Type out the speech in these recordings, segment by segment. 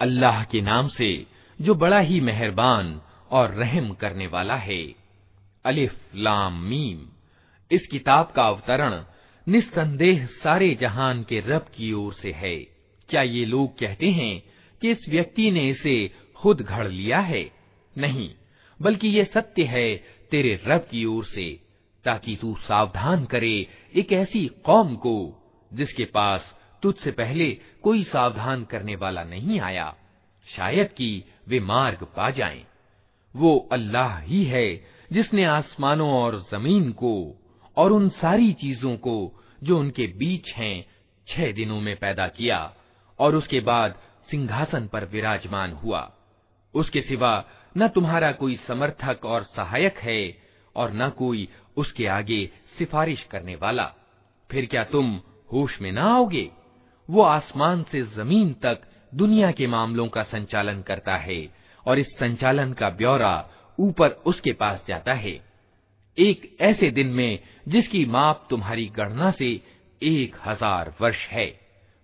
अल्लाह के नाम से, जो बड़ा ही मेहरबान और रहम करने वाला है। अलिफ लाम मीम। इस किताब का अवतरण निस्संदेह सारे जहान के रब की ओर से है। क्या ये लोग कहते हैं कि इस व्यक्ति ने इसे खुद घड़ लिया है? नहीं, बल्कि ये सत्य है तेरे रब की ओर से, ताकि तू सावधान करे एक ऐसी कौम को, जिसके पास तुझसे पहले कोई सावधान करने वाला नहीं आया। शायद कि वे मार्ग पा जाएँ। वो अल्लाह ही है, जिसने आसमानों और ज़मीन को और उन सारी चीज़ों को, जो उनके बीच हैं, छह दिनों में पैदा किया और उसके बाद सिंहासन पर विराजमान हुआ। उसके सिवा न तुम्हारा कोई समर्थक और सहायक है और न कोई उसके आगे सिफारिश करने वाला। फिर क्या तुम होश में न आओगे? वो आसमान से जमीन तक दुनिया के मामलों का संचालन करता है और इस संचालन का ब्यौरा ऊपर उसके पास जाता है एक ऐसे दिन में जिसकी माप तुम्हारी गणना से एक हजार वर्ष है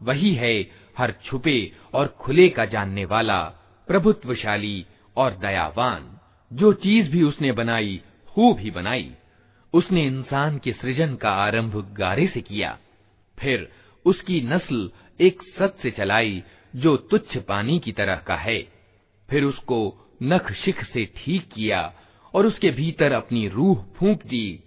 वही है हर छुपे और खुले का जानने वाला प्रभुत्वशाली और दयावान जो चीज भी उसने बनाई खूब ही बनाई उसने इंसान के सृजन का आरंभ गारे से किया। फिर उसकी नस्ल एक सत से चलाई, जो तुच्छ पानी की तरह का है। फिर उसको नख शिख से ठीक किया और उसके भीतर अपनी रूह फूंक दी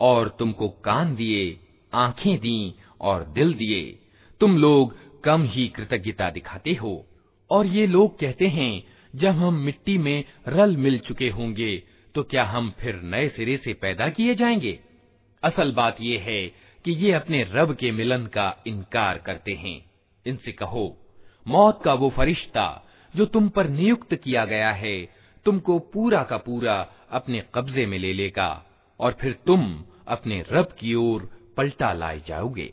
और तुमको कान दिए, आँखें दी और दिल दिए। तुम लोग कम ही कृतज्ञता दिखाते हो। और ये लोग कहते हैं, जब हम मिट्टी में रल मिल चुके होंगे तो क्या हम फिर नए सिरे से पैदा किए जाएँगे? असल बात यह है कि ये अपने रब के मिलन का इनकार करते हैं। इनसे कहो, मौत का वो फरिश्ता जो तुम पर नियुक्त किया गया है, तुमको पूरा का पूरा अपने कब्जे में ले लेगा और फिर तुम अपने रब की ओर पलटा लाए जाओगे।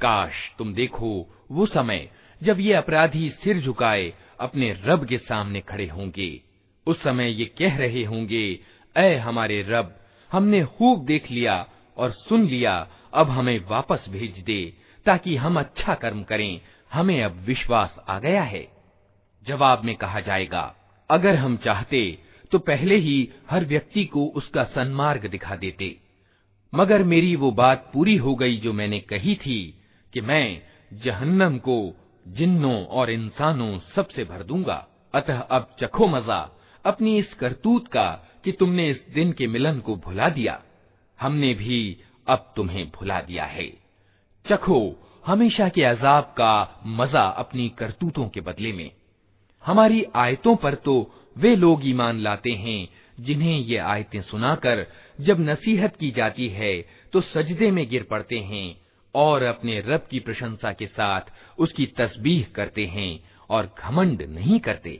काश तुम देखो वो समय जब ये अपराधी सिर झुकाए अपने रब के सामने खड़े होंगे उस समय ये कह रहे होंगे ऐ हमारे रब हमने खूब देख लिया और सुन लिया, अब हमें वापस भेज दे, ताकि हम अच्छा कर्म करें। हमें अब विश्वास आ गया है। जवाब में कहा जाएगा, अगर हम चाहते तो पहले ही हर व्यक्ति को उसका सन्मार्ग दिखा देते। मगर मेरी वो बात पूरी हो गई जो मैंने कही थी, कि मैं जहन्नम को जिन्नों और इंसानों सबसे भर दूँगा। अतः अब चखो मज़ा, अपनी इस करतूत का कि तुमने इस दिन के मिलन को भुला दिया। हमने भी अब तुम्हें भुला दिया है। चखो, हमेशा के अजाब का मज़ा अपनी करतूतों के बदले में। हमारी आयतों पर तो वे लोग ईमान लाते हैं, जिन्हें ये आयतें सुनाकर जब नसीहत की जाती है तो सजदे में गिर पड़ते हैं और अपने रब की प्रशंसा के साथ उसकी तस्बीह करते हैं और घमंड नहीं करते।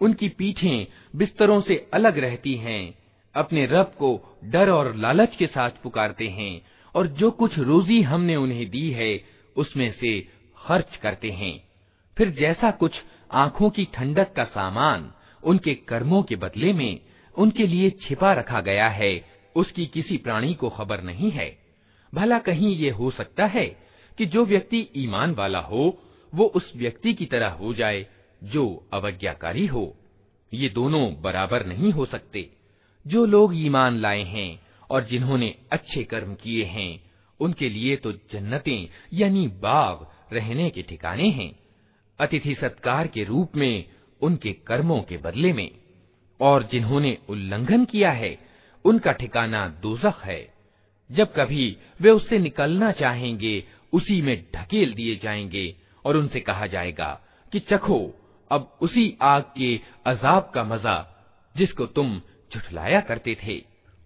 उनकी पीठें बिस्तरों से अलग रहती हैं अपने रब को डर और लालच के साथ पुकारते हैं और जो कुछ रोजी हमने उन्हें दी है उसमें से खर्च करते हैं फिर जैसा कुछ आंखों की ठंडक का सामान उनके कर्मों के बदले में उनके लिए छिपा रखा गया है उसकी किसी प्राणी को खबर नहीं है भला कहीं ये हो सकता है कि जो व्यक्ति ईमान वाला हो, वो उस व्यक्ति की तरह हो जाए, जो अवज्ञाकारी हो। ये दोनों बराबर नहीं हो सकते। जो लोग ईमान लाए हैं और जिन्होंने अच्छे कर्म किए हैं, उनके लिए तो जन्नतें, यानी बाग, रहने के ठिकाने हैं। अतिथि सत्कार के रूप में, उनके कर्मों के बदले में। और जिन्होंने उल्लंघन किया है, उनका ठिकाना दोजख है। जब कभी वे उससे निकलना चाहेंगे उसी में ढकेल दिए जाएंगे और उनसे कहा जाएगा कि चखो अब उसी आग के अजाब का मजा जिसको तुम झुठलाया करते थे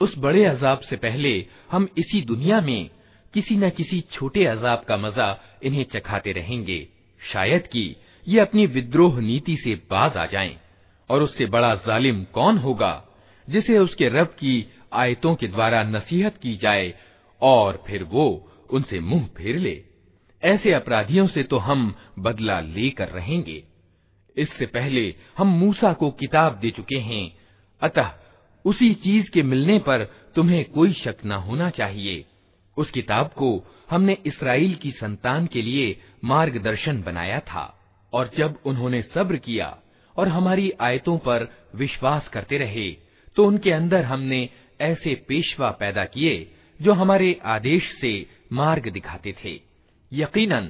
उस बड़े अजाब से पहले हम इसी दुनिया में किसी न किसी छोटे अजाब का मजा इन्हें चखाते रहेंगे शायद कि ये अपनी विद्रोह नीति से बाज आ जाएं और उससे बड़ा जालिम कौन होगा, जिसे उसके रब की आयतों के द्वारा नसीहत की जाए और फिर वो उनसे मुँह फेर ले। ऐसे अपराधियों से तो हम बदला लेकर रहेंगे। इससे पहले हम मूसा को किताब दे चुके हैं। अतः उसी चीज़ के मिलने पर तुम्हें कोई शक न होना चाहिए। उस किताब को हमने इसराइल की संतान के लिए मार्गदर्शन बनाया था और जब उन्होंने सब्र किया और हमारी आयतों पर विश्वास करते रहे तो उनके अंदर हमने ऐसे पेशवा पैदा किए, जो हमारे आदेश से मार्ग दिखाते थे। यकीनन,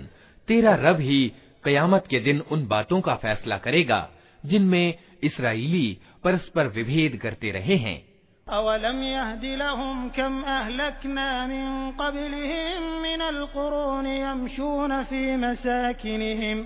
तेरा रब ही कयामत के दिन उन बातों का फैसला करेगा, जिनमें इसराइली परस्पर विभेद करते रहे हैं। अवलम यहदिलहुम कम अहलकना मिन क़ब्लिहिम मिनल क़ुरूनि यमशून फ़ी मसाकिनिहिम।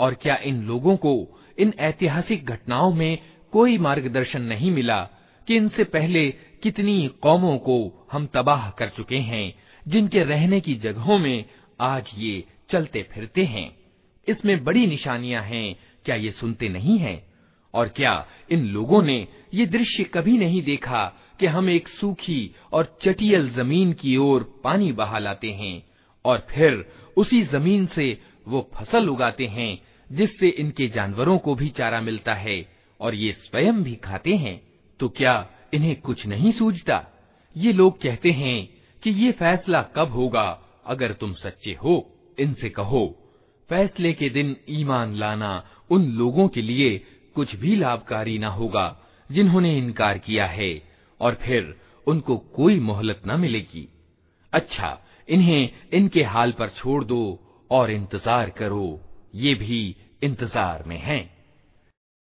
और क्या इन लोगों को इन ऐतिहासिक घटनाओं में कोई मार्गदर्शन नहीं मिला कि इनसे पहले कितनी कौमों को हम तबाह कर चुके हैं जिनके रहने की जगहों में आज ये चलते फिरते हैं। इसमें बड़ी निशानियाँ हैं, क्या ये सुनते नहीं हैं? और क्या इन लोगों ने ये दृश्य कभी नहीं देखा कि हम एक सूखी और चटियल ज़मीन की ओर पानी बहा लाते हैं, और फिर उसी ज़मीन से वो फ़सल उगाते हैं, जिससे इनके जानवरों को भी चारा मिलता है, और ये स्वयं भी खाते हैं? तो क्या इन्हें कुछ नहीं सूझता? ये लोग कहते हैं कि ये फैसला कब होगा अगर तुम सच्चे हो, इनसे कहो, फैसले के दिन ईमान लाना उन लोगों के लिए कुछ भी लाभकारी न होगा, जिन्होंने इनकार किया है, और फिर उनको कोई मोहलत न मिलेगी। अच्छा इन्हें इनके हाल पर छोड़ दो और इंतज़ार करो, ये भी इंतज़ार में हैं।